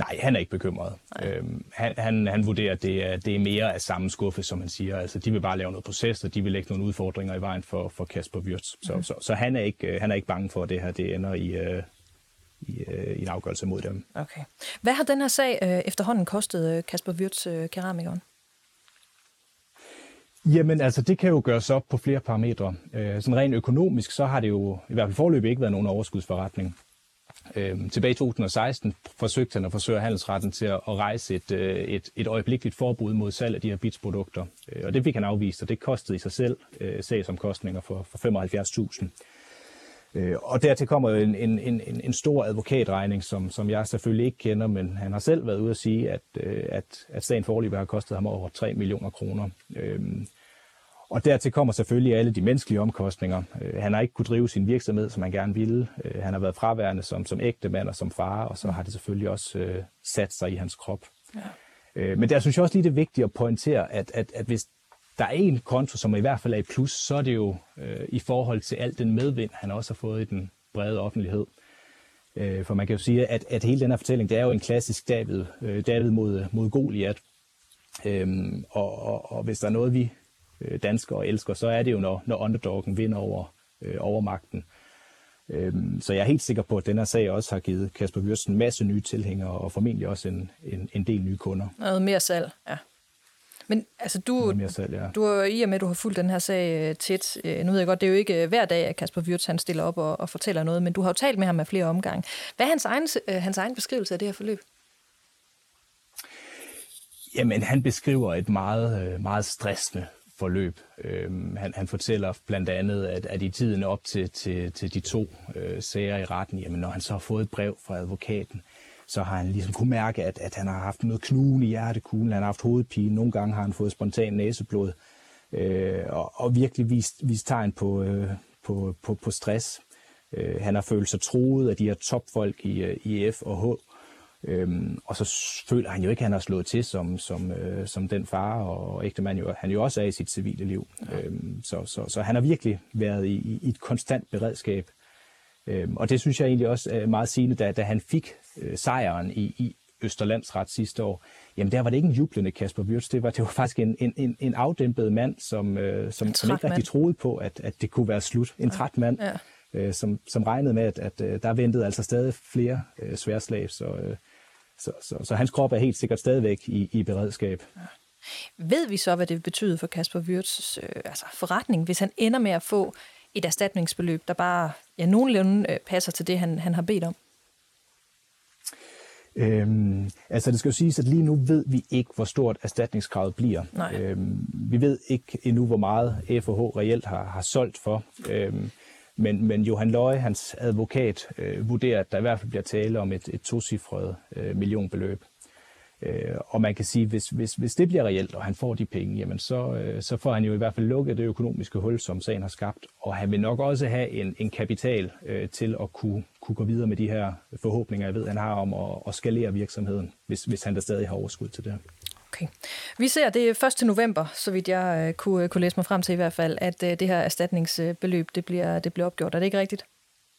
Nej, han er ikke bekymret. Øhm, han, han, han vurderer, at det er, det er mere af samme skuffe, som man siger. Altså, de vil bare lave noget proces, og de vil lægge nogle udfordringer i vejen for, for Kasper Wirtz. Så, mm. så, så han, er ikke, han er ikke bange for, at det her det ender i, øh, i, øh, i en afgørelse mod dem. Okay. Hvad har den her sag øh, efterhånden kostet øh, Kasper Wirtz, øh, keramikeren? Jamen, altså, det kan jo gøres op på flere parametre. Øh, sådan rent økonomisk, så har det jo i hvert fald forløbig ikke været nogen overskudsforretning. Øh, tilbage i 2016 forsøgte han at forsøge handelsretten til at, rejse et, øh, et, et øjeblikkeligt forbud mod salg af de her bitsprodukter. Øh, og det fik han afvist, og det kostede i sig selv øh, sagsomkostninger for, for 75.000. Øh, og dertil kommer en, en, en, en stor advokatregning, som, som jeg selvfølgelig ikke kender, men han har selv været ude at sige, at, øh, at, at sagen forløbig har kostet ham over 3 millioner kroner. Øh, og dertil kommer selvfølgelig alle de menneskelige omkostninger. Øh, han har ikke kunne drive sin virksomhed, som han gerne ville. Øh, han har været fraværende som, som ægte mand og som far, og så har det selvfølgelig også øh, sat sig i hans krop. Ja. Øh, men der synes jeg også lige, det er vigtigt at pointere, at, at, at hvis der er en konto, som i hvert fald er i plus, så er det jo øh, i forhold til alt den medvind, han også har fået i den brede offentlighed. Øh, for man kan jo sige, at, at hele den her fortælling, det er jo en klassisk David, øh, David mod, mod Goliat. Øhm, og, og, og hvis der er noget, vi øh, danskere elsker, så er det jo, når, når underdoggen vinder over, øh, overmagten. Øhm, så jeg er helt sikker på, at den her sag også har givet Kasper Wirtz en masse nye tilhængere, og formentlig også en, en, en del nye kunder. Noget mere salg, ja. Men altså, du, salg, ja. du i og med, at du har fulgt den her sag øh, tæt. Øh, nu ved jeg godt, det er jo ikke øh, hver dag, at Kasper Wirtz han stiller op og, og fortæller noget, men du har jo talt med ham af flere omgange. Hvad er hans egen, hans egen beskrivelse af det her forløb? Jamen, han beskriver et meget, meget stressende forløb. Øh, han, han fortæller blandt andet, at, at i tiden op til, til, til de to øh, sager i retten, jamen, når han så har fået et brev fra advokaten, så har han ligesom kunne mærke, at, at han har haft noget knugen i hjertekuglen, han har haft hovedpine, nogle gange har han fået spontan næseblod, øh, og, og virkelig vist, vist tegn på, øh, på, på, på stress. Øh, han har følt sig troet af de her topfolk i, øh, i F og H, Øhm, og så føler han jo ikke, at han har slået til som, som, øh, som den far og ægtemand, jo, han jo også er i sit civile liv. Ja. Øhm, så, så, så han har virkelig været i, i et konstant beredskab. Øhm, og det synes jeg egentlig også er meget sigende, da, da han fik øh, sejren i, i Østerlandsret sidste år, jamen der var det ikke en jublende Kasper Wirtz, det var, det var faktisk en, en, en afdæmpet mand, som, øh, som, som ikke rigtig troede på, at, at det kunne være slut. En træt mand, ja. øh, som, som regnede med, at, at øh, der ventede altså stadig flere øh, sværslag, så, øh, så, så, så hans krop er helt sikkert stadigvæk i, i beredskab. Ved vi så, hvad det betyder for Kasper Wirtz øh, altså forretning, hvis han ender med at få et erstatningsbeløb, der bare ja, nogenlunde øh, passer til det, han, han har bedt om? Øhm, altså det skal jo siges, at lige nu ved vi ikke, hvor stort erstatningskravet bliver. Nej. Øhm, vi ved ikke endnu, hvor meget FH reelt har, har solgt for. Øhm, men, men Johan Løje, hans advokat, øh, vurderer, at der i hvert fald bliver tale om et, et tocifret øh, millionbeløb. Øh, og man kan sige, hvis, hvis, hvis det bliver reelt, og han får de penge, jamen så, øh, så får han jo i hvert fald lukket det økonomiske hul, som sagen har skabt. Og han vil nok også have en, en kapital øh, til at kunne, kunne gå videre med de her forhåbninger, jeg ved, han har om at, at skalere virksomheden, hvis, hvis han der stadig har overskud til det. Okay. Vi ser det 1. november, så vidt jeg øh, kunne, kunne læse mig frem til i hvert fald, at øh, det her erstatningsbeløb det bliver, det bliver opgjort. Er det ikke rigtigt?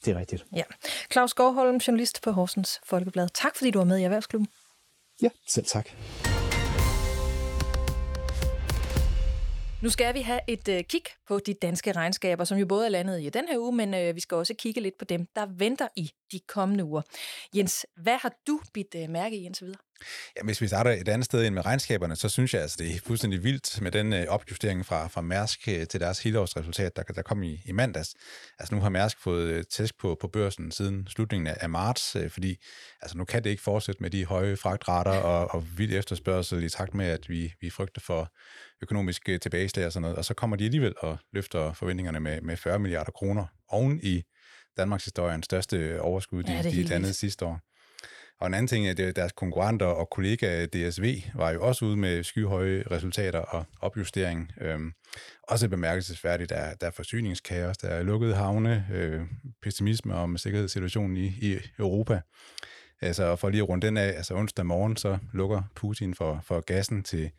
Det er rigtigt. Ja. Claus Gårdholm, journalist på Horsens Folkeblad. Tak fordi du var med i Erhvervsklubben. Ja, selv tak. Nu skal vi have et øh, kig på de danske regnskaber, som jo både er landet i den her uge, men øh, vi skal også kigge lidt på dem, der venter i de kommende uger. Jens, hvad har du bidt øh, mærke i indtil videre? Ja, hvis vi starter et andet sted end med regnskaberne, så synes jeg, altså, det er fuldstændig vildt med den øh, opjustering fra, fra Mærsk øh, til deres helårsresultat, der, der kom i, i mandags. Altså nu har Mærsk fået øh, tæsk på, på børsen siden slutningen af, af marts, øh, fordi altså, nu kan det ikke fortsætte med de høje fragtrater og, og vild efterspørgsel i takt med, at vi, vi frygter for økonomisk øh, tilbageslag og sådan noget. Og så kommer de alligevel og løfter forventningerne med, med 40 milliarder kroner oven i Danmarks historiens største overskud, de, Ja, de helt landede sidste år. Og en anden ting er, at deres konkurrenter og kollega DSV var jo også ude med skyhøje resultater og opjustering. Øhm, også bemærkelsesværdigt, der, er- der er forsyningskaos, der er lukkede havne, øh, pessimisme om sikkerhedssituationen i, i Europa. Altså, for lige at runde den af, altså onsdag morgen, så lukker Putin for, for gassen til,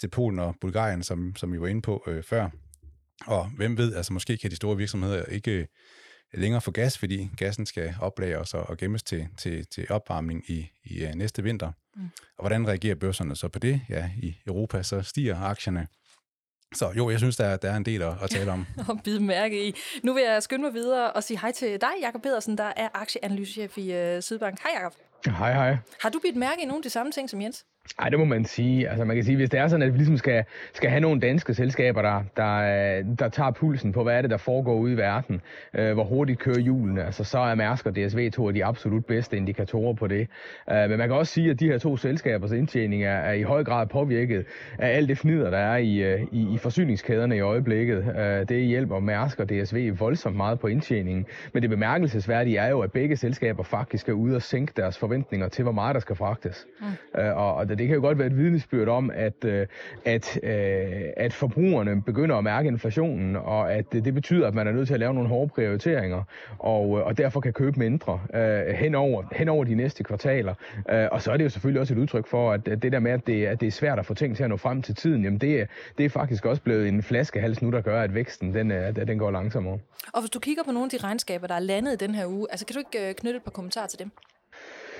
til Polen og Bulgarien, som, som vi var inde på øh, før. Og hvem ved, altså måske kan de store virksomheder ikke øh, længere få gas, fordi gassen skal oplagres og, og gemmes til, til, til opvarmning i, i uh, næste vinter. Mm. Og hvordan reagerer børserne så på det? Ja, i Europa så stiger aktierne. Så jo, jeg synes, der er, der er en del at, at tale om. at bide mærke i. Nu vil jeg skynde mig videre og sige hej til dig, Jakob Pedersen, der er aktieanalysechef i uh, Sydbank. Hej Jakob. Hej, hej. Har du bidt mærke i nogle af de samme ting som Jens? Ej, det må man sige. Altså, man kan sige, hvis det er sådan, at vi ligesom skal, skal have nogle danske selskaber, der, der, øh, der tager pulsen på, hvad er det, der foregår ude i verden, øh, hvor hurtigt kører hjulene, altså, så er Mærsk og DSV to af de absolut bedste indikatorer på det. Øh, men man kan også sige, at de her to selskabers indtjening er, er i høj grad påvirket af alt det fnider, der er i, øh, i, i forsyningskæderne i øjeblikket. Øh, det hjælper Mærsk og DSV voldsomt meget på indtjeningen. Men det bemærkelsesværdige er jo, at begge selskaber faktisk er ude og sænke deres forventninger til, hvor meget der skal fragtes. Mm. Øh, og, og det det kan jo godt være et vidnesbyrd om, at, øh, at, øh, at forbrugerne begynder at mærke inflationen, og at det, betyder, at man er nødt til at lave nogle hårde prioriteringer, og, øh, og derfor kan købe mindre øh, hen, over, hen over de næste kvartaler. Øh, og så er det jo selvfølgelig også et udtryk for, at det der med, at det, at det er svært at få ting til at nå frem til tiden, jamen det, det er faktisk også blevet en flaskehals nu, der gør, at væksten den, den går langsommere. Og hvis du kigger på nogle af de regnskaber, der er landet i den her uge, altså kan du ikke knytte et par kommentarer til dem?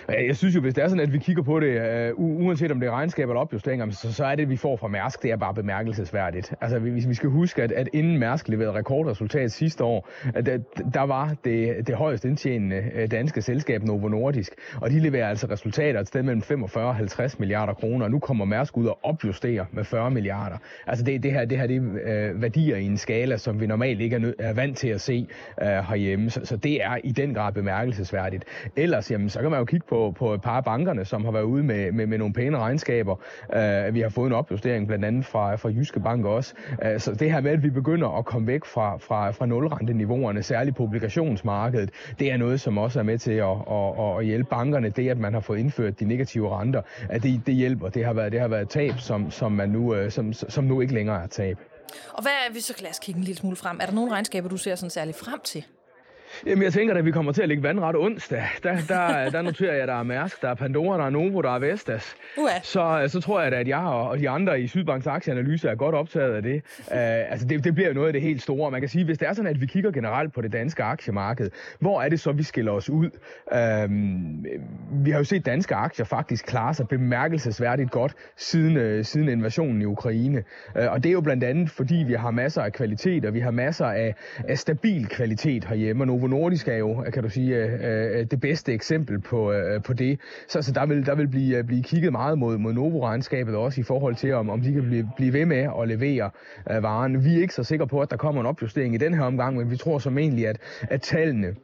Jeg synes jo, hvis det er sådan, at vi kigger på det, uh, uanset om det er regnskab eller opjusteringer, så, så er det, vi får fra Mærsk, det er bare bemærkelsesværdigt. Altså, vi, vi skal huske, at, at inden Mærsk leverede rekordresultat sidste år, at der, der var det, det højst indtjenende øh, danske selskab Novo Nordisk, og de leverer altså resultater et sted mellem 45 og 50 milliarder kroner, og nu kommer Mærsk ud og opjusterer med 40 milliarder. Altså, det, det her, det her det er øh, værdier i en skala, som vi normalt ikke er, nød, er vant til at se øh, herhjemme, så, så det er i den grad bemærkelsesværdigt. Ellers, jamen, så kan man jo kigge på, på et par af bankerne, som har været ude med, med, med nogle pæne regnskaber. Uh, vi har fået en opjustering blandt andet fra, fra Jyske Bank også. Uh, så det her med, at vi begynder at komme væk fra, fra, fra nulrenteniveauerne, særligt på obligationsmarkedet, det er noget, som også er med til at, at, at hjælpe bankerne. Det, at man har fået indført de negative renter, at det, det hjælper. Det har været, det har været tab, som, som, man nu, øh, som, som nu ikke længere er tab. Og hvad er vi så lad os kigge en lille smule frem? Er der nogle regnskaber, du ser sådan særligt frem til? Jamen, jeg tænker, at vi kommer til at ligge vandret onsdag. Der, der, der noterer jeg, at der er Mærsk, der er Pandora, der er Novo, der er Vestas. Så, så tror jeg da, at jeg og og de andre i Sydbanks aktieanalyse er godt optaget af det. Uh, altså, det, det bliver jo noget af det helt store. Man kan sige, hvis det er sådan, at vi kigger generelt på det danske aktiemarked, hvor er det så, vi skiller os ud? Uh, vi har jo set danske aktier faktisk klare sig bemærkelsesværdigt godt siden, uh, siden invasionen i Ukraine. Uh, og det er jo blandt andet, fordi vi har masser af kvalitet, og vi har masser af, af stabil kvalitet herhjemme. Og Novo Nordisk er jo, kan du sige, øh, øh, det bedste eksempel på, øh, på det. Så, så der vil, der vil blive, øh, blive kigget meget mod, mod Novo-regnskabet også i forhold til, om, om de kan blive, blive ved med at levere øh, varen. Vi er ikke så sikre på, at der kommer en opjustering i den her omgang, men vi tror som egentlig, at, at tallene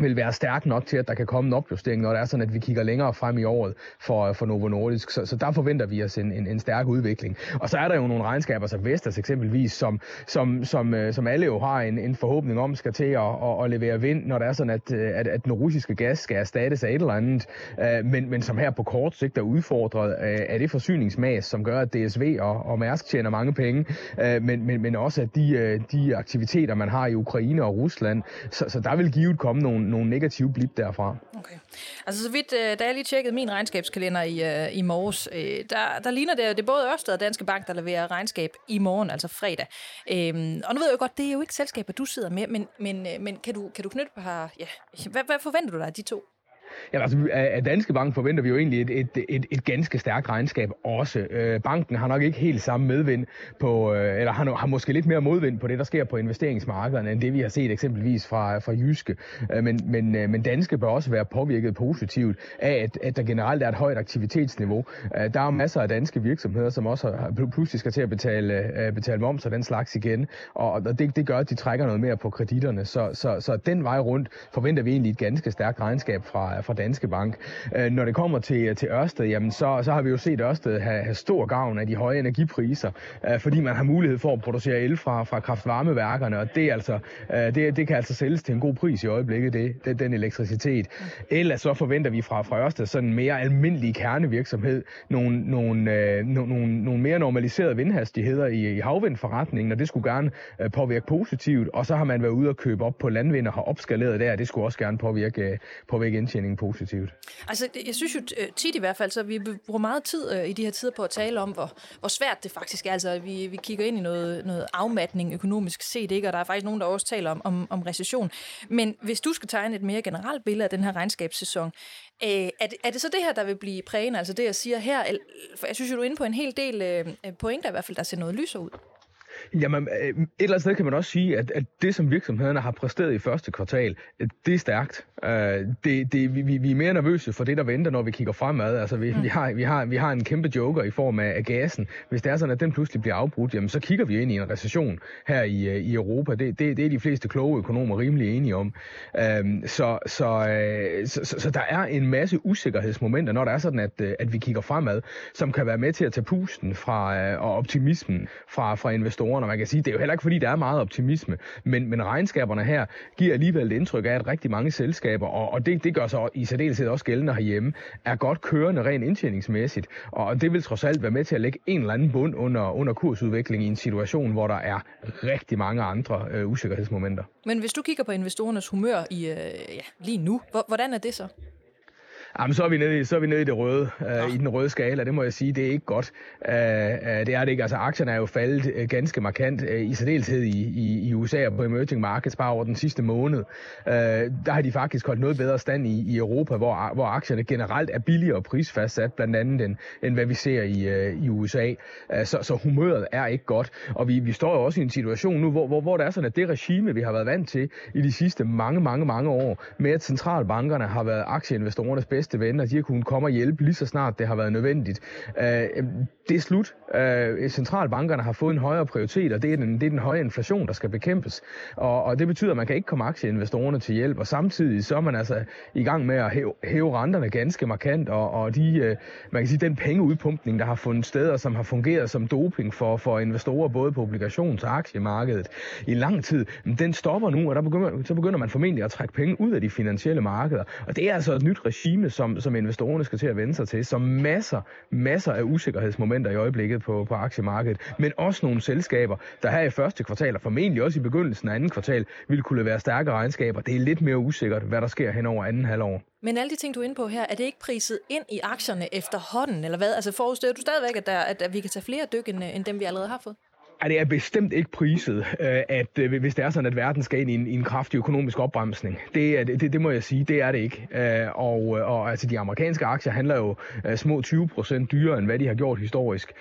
vil være stærk nok til, at der kan komme en opjustering, når det er sådan, at vi kigger længere frem i året for, øh, for Novo Nordisk. Så, så der forventer vi os en, en, en stærk udvikling. Og så er der jo nogle regnskaber, som Vestas eksempelvis, som, som, som, øh, som alle jo har en, en forhåbning om, skal til at, at, at levere vind, når det er sådan, at, øh, at, at den russiske gas skal erstattes af et eller andet, men, men som her på kort sigt er udfordret af det forsyningsmas, som gør, at DSV og, og Mærsk tjener mange penge, men, men, men også at de, de aktiviteter, man har i Ukraine og Rusland, så, så der vil givet komme nogle, nogle negative blip derfra. Okay. Altså så vidt, øh, da jeg lige tjekkede min regnskabskalender i, øh, i morges, øh, der, der ligner det, det er både Ørsted og Danske Bank, der leverer regnskab i morgen, altså fredag. Øhm, og nu ved jeg jo godt, det er jo ikke selskaber, du sidder med, men, men, men kan, du, kan du knytte på her, ja, hvad, hvad forventer du dig af de to? Ja, altså, af Danske Bank forventer vi jo egentlig et, et, et, et ganske stærkt regnskab også. Øh, banken har nok ikke helt samme medvind på, øh, eller har, har måske lidt mere modvind på det, der sker på investeringsmarkederne, end det vi har set eksempelvis fra, fra Jyske. Øh, men, men, øh, men Danske bør også være påvirket positivt af, at, at der generelt er et højt aktivitetsniveau. Øh, der er masser af danske virksomheder, som også har, pludselig skal til at betale, øh, betale moms og den slags igen, og, og det, det gør, at de trækker noget mere på kreditterne. Så, så, så den vej rundt forventer vi egentlig et ganske stærkt regnskab fra, fra Danske Bank. Øh, når det kommer til, til Ørsted, jamen så, så har vi jo set Ørsted have, have stor gavn af de høje energipriser, øh, fordi man har mulighed for at producere el fra, fra kraftvarmeværkerne, og det, altså, øh, det, det kan altså sælges til en god pris i øjeblikket, det, det, den elektricitet. Ellers så forventer vi fra, fra Ørsted sådan en mere almindelig kernevirksomhed, nogle, nogle, øh, nogle, nogle mere normaliserede vindhastigheder i, i havvindforretningen, og det skulle gerne øh, påvirke positivt, og så har man været ude og købe op på landvind og har opskaleret der, det skulle også gerne påvirke, øh, påvirke indtjeningen positivt. Altså, jeg synes jo øh, tit i hvert fald, så vi bruger meget tid øh, i de her tider på at tale om, hvor, hvor svært det faktisk er. Altså, vi, vi kigger ind i noget, noget afmatning økonomisk set, ikke? og der er faktisk nogen, der også taler om, om, om recession. Men hvis du skal tegne et mere generelt billede af den her regnskabssæson, øh, er, det, er det så det her, der vil blive prægende? Altså det, jeg siger her, for jeg synes jo, du er inde på en hel del øh, øh pointer i hvert fald, der ser noget lyser ud. Jamen, øh, et eller andet sted kan man også sige, at, at det, som virksomhederne har præsteret i første kvartal, det er stærkt. Uh, det, det, vi, vi er mere nervøse for det, der venter, når vi kigger fremad. Altså, vi, mm. vi, har, vi, har, vi har en kæmpe joker i form af, af gassen. Hvis det er sådan, at den pludselig bliver afbrudt, jamen, så kigger vi ind i en recession her i, øh, i Europa. Det, det, det er de fleste kloge økonomer rimelig enige om. Uh, så, så, uh, så, så, så der er en masse usikkerhedsmomenter, når der er sådan, at, at vi kigger fremad, som kan være med til at tage pusten fra, og optimismen fra, fra investorer og Man kan sige, det er jo heller ikke, fordi der er meget optimisme, men, men regnskaberne her giver alligevel et indtryk af, at rigtig mange selskaber, og, og det, det gør så i særdeleshed også gældende herhjemme, er godt kørende rent indtjeningsmæssigt, og det vil trods alt være med til at lægge en eller anden bund under, under kursudvikling i en situation, hvor der er rigtig mange andre øh, usikkerhedsmomenter. Men hvis du kigger på investorernes humør i, øh, ja, lige nu, hvordan er det så? Jamen, så er vi nede i, så er vi nede i det røde, øh, i den røde skala, det må jeg sige, det er ikke godt. Øh, øh, det er det ikke. Altså, aktierne er jo faldet øh, ganske markant, øh, i særdeleshed i, i, i USA og på emerging markets bare over den sidste måned. Øh, der har de faktisk holdt noget bedre stand i, i Europa, hvor, hvor aktierne generelt er billigere prisfastsat, blandt andet end, end hvad vi ser i, øh, i USA. Øh, så, så humøret er ikke godt, og vi, vi står jo også i en situation nu, hvor, hvor, hvor det er sådan, at det regime, vi har været vant til i de sidste mange, mange, mange år, med at centralbankerne har været aktieinvestorernes bedste bedste venner, de har kunnet komme og hjælpe lige så snart det har været nødvendigt. Øh, det er slut. Øh, centralbankerne har fået en højere prioritet, og det er, den, det er den høje inflation, der skal bekæmpes. Og, og det betyder, at man kan ikke komme aktieinvestorerne til hjælp, og samtidig så er man altså i gang med at hæve, hæve renterne ganske markant, og, og de, øh, man kan sige, den pengeudpumpning, der har fundet sted, og som har fungeret som doping for, for investorer, både på obligations- og aktiemarkedet i lang tid, den stopper nu, og der begynder, så begynder man formentlig at trække penge ud af de finansielle markeder. Og det er altså et nyt regime, som, som investorerne skal til at vende sig til, så masser, masser af usikkerhedsmomenter i øjeblikket på, på aktiemarkedet, men også nogle selskaber, der her i første kvartal, og formentlig også i begyndelsen af anden kvartal, vil kunne være stærke regnskaber. Det er lidt mere usikkert, hvad der sker hen over anden halvår. Men alle de ting, du er inde på her, er det ikke priset ind i aktierne efterhånden, eller hvad? Altså forudstiller du stadigvæk, at, der, at vi kan tage flere dyk, end, øh, end dem vi allerede har fået? Ej, det er bestemt ikke priset, øh, at øh, hvis det er sådan, at verden skal ind i en, i en kraftig økonomisk opbremsning. Det, det, det må jeg sige, det er det ikke. Øh, og, og altså, de amerikanske aktier handler jo små 20 procent dyrere, end hvad de har gjort historisk.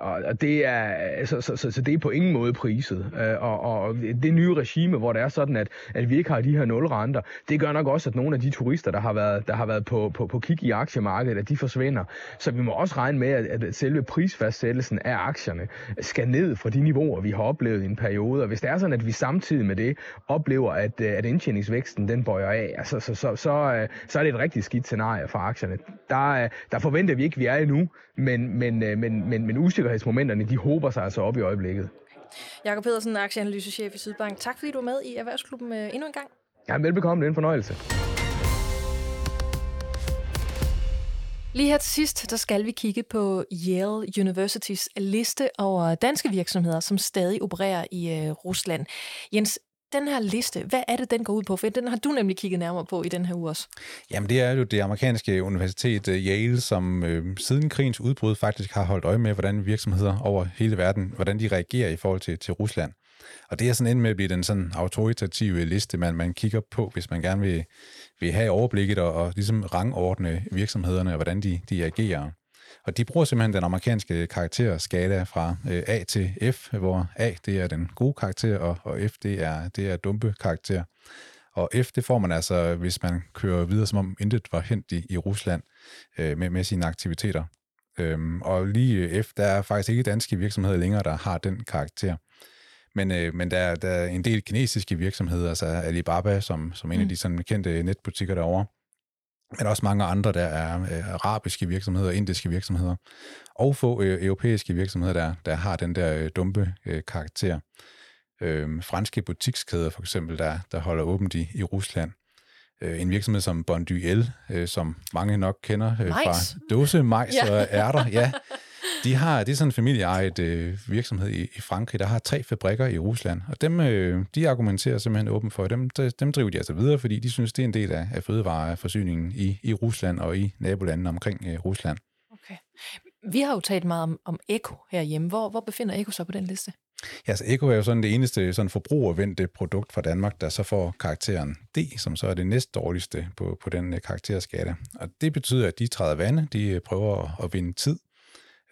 Og det er, så, så, så, så det er på ingen måde priset. Og, og det nye regime, hvor det er sådan, at, at vi ikke har de her nulrenter, det gør nok også, at nogle af de turister, der har været, der har været på, på, på kig i aktiemarkedet, at de forsvinder. Så vi må også regne med, at, at selve prisfastsættelsen af aktierne skal ned, de niveauer, vi har oplevet i en periode. Og hvis det er sådan, at vi samtidig med det oplever, at, øh, at indtjeningsvæksten den bøjer af, altså, så, så, så, øh, så er det et rigtig skidt scenarie for aktierne. Der, der forventer vi ikke, at vi er endnu, men, men, men, men, men usikkerhedsmomenterne, de håber sig altså op i øjeblikket. Jakob Pedersen, aktieanalysechef i Sydbank. Tak fordi du er med i Erhvervsklubben endnu en gang. Ja, velbekomme. Det er en fornøjelse. Lige her til sidst, der skal vi kigge på Yale Universitys liste over danske virksomheder, som stadig opererer i øh, Rusland. Jens, den her liste, hvad er det, den går ud på? For den har du nemlig kigget nærmere på i den her uge også. Jamen, det er jo det amerikanske universitet øh, Yale, som øh, siden krigens udbrud faktisk har holdt øje med, hvordan virksomheder over hele verden, hvordan de reagerer i forhold til, til Rusland. Og det er sådan endt med at blive den sådan autoritative liste, man, man kigger på, hvis man gerne vil, vil have overblikket og, og ligesom rangordne virksomhederne og hvordan de, de agerer. Og de bruger simpelthen den amerikanske karakterskala fra øh, A til F, hvor A det er den gode karakter, og, og F det er, det er dumpe karakter. Og F det får man altså, hvis man kører videre, som om intet var hent i, i Rusland øh, med, med sine aktiviteter. Øhm, og lige øh, F, der er faktisk ikke danske virksomheder længere, der har den karakter. Men, øh, men der, der er en del kinesiske virksomheder, altså Alibaba, som, som en af mm. de sådan, kendte netbutikker derovre, men også mange andre, der er øh, arabiske virksomheder, indiske virksomheder, og få øh, europæiske virksomheder, der, der har den der øh, dumpe øh, karakter. Øh, franske butikskæder for eksempel, der, der holder åbent i, i Rusland. Øh, en virksomhed som Bonduel, øh, som mange nok kender øh, fra dåse, majs ja. og ærter. Ja, De har, det er sådan en familieejet øh, virksomhed i, i Frankrig, der har tre fabrikker i Rusland, og dem, øh, de argumenterer simpelthen åbent for, dem, dem driver de altså videre, fordi de synes, det er en del af, af fødevareforsyningen i, i Rusland og i nabolandene omkring øh, Rusland. Okay. Vi har jo talt meget om, om Eko herhjemme. Hvor, hvor befinder Eko sig på den liste? Ja, altså Eko er jo sådan det eneste sådan forbrugervendte produkt fra Danmark, der så får karakteren D, som så er det næst dårligste på, på den uh, karakterskala. Og det betyder, at de træder vande, de prøver at, at vinde tid,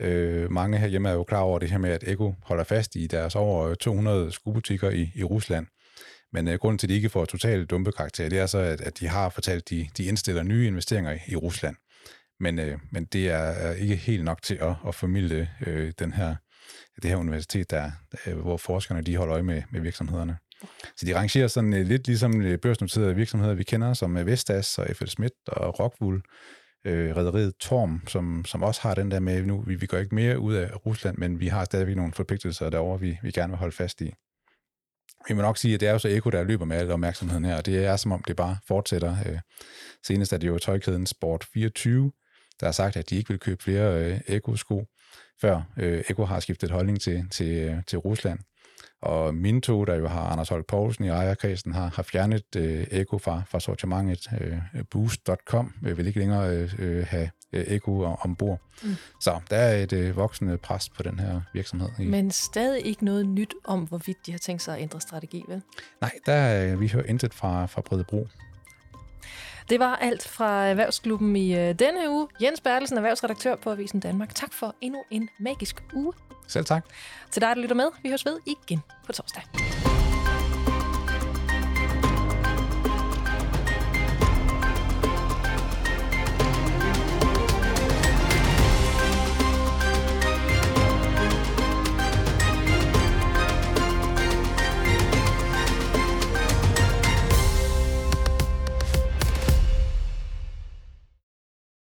Øh, mange herhjemme er jo klar over det her med, at Eko holder fast i deres over 200 skubutikker i, i Rusland. Men øh, grunden til, at de ikke får totalt dumpe karakter, det er så, at, at de har fortalt, at de, de indstiller nye investeringer i, i Rusland. Men, øh, men det er ikke helt nok til at, at formidle øh, den her, det her universitet, der, øh, hvor forskerne de holder øje med, med virksomhederne. Så de rangerer sådan øh, lidt ligesom øh, børsnoterede virksomheder, vi kender, som øh, Vestas og FL Schmidt og Rockwool, øh, rederiet Torm, som, som også har den der med, nu vi, vi går ikke mere ud af Rusland, men vi har stadigvæk nogle forpligtelser derovre, vi, vi gerne vil holde fast i. Vi må nok sige, at det er jo så Eko, der løber med al opmærksomheden her, og det er som om, det bare fortsætter. Øh, senest er det jo tøjkæden Sport 24, der har sagt, at de ikke vil købe flere øh, Eko-sko, før øh, Eko har skiftet holdning til, til, øh, til Rusland. Og Minto, der jo har Anders Holk Poulsen i ejerkredsen, har, har fjernet øh, Eko fra, fra sortimentet. Øh, Boost.com øh, vil ikke længere øh, øh have øh, Eko ombord. Mm. Så der er et øh, voksende pres på den her virksomhed. Men stadig ikke noget nyt om, hvorvidt de har tænkt sig at ændre strategi, vel? Nej, der øh, vi hører intet fra, fra Bredebro. Det var alt fra Erhvervsklubben i øh, denne uge. Jens Bertelsen, erhvervsredaktør på Avisen Danmark. Tak for endnu en magisk uge. Selv tak. Til dig, der lytter med. Vi høres ved igen på torsdag.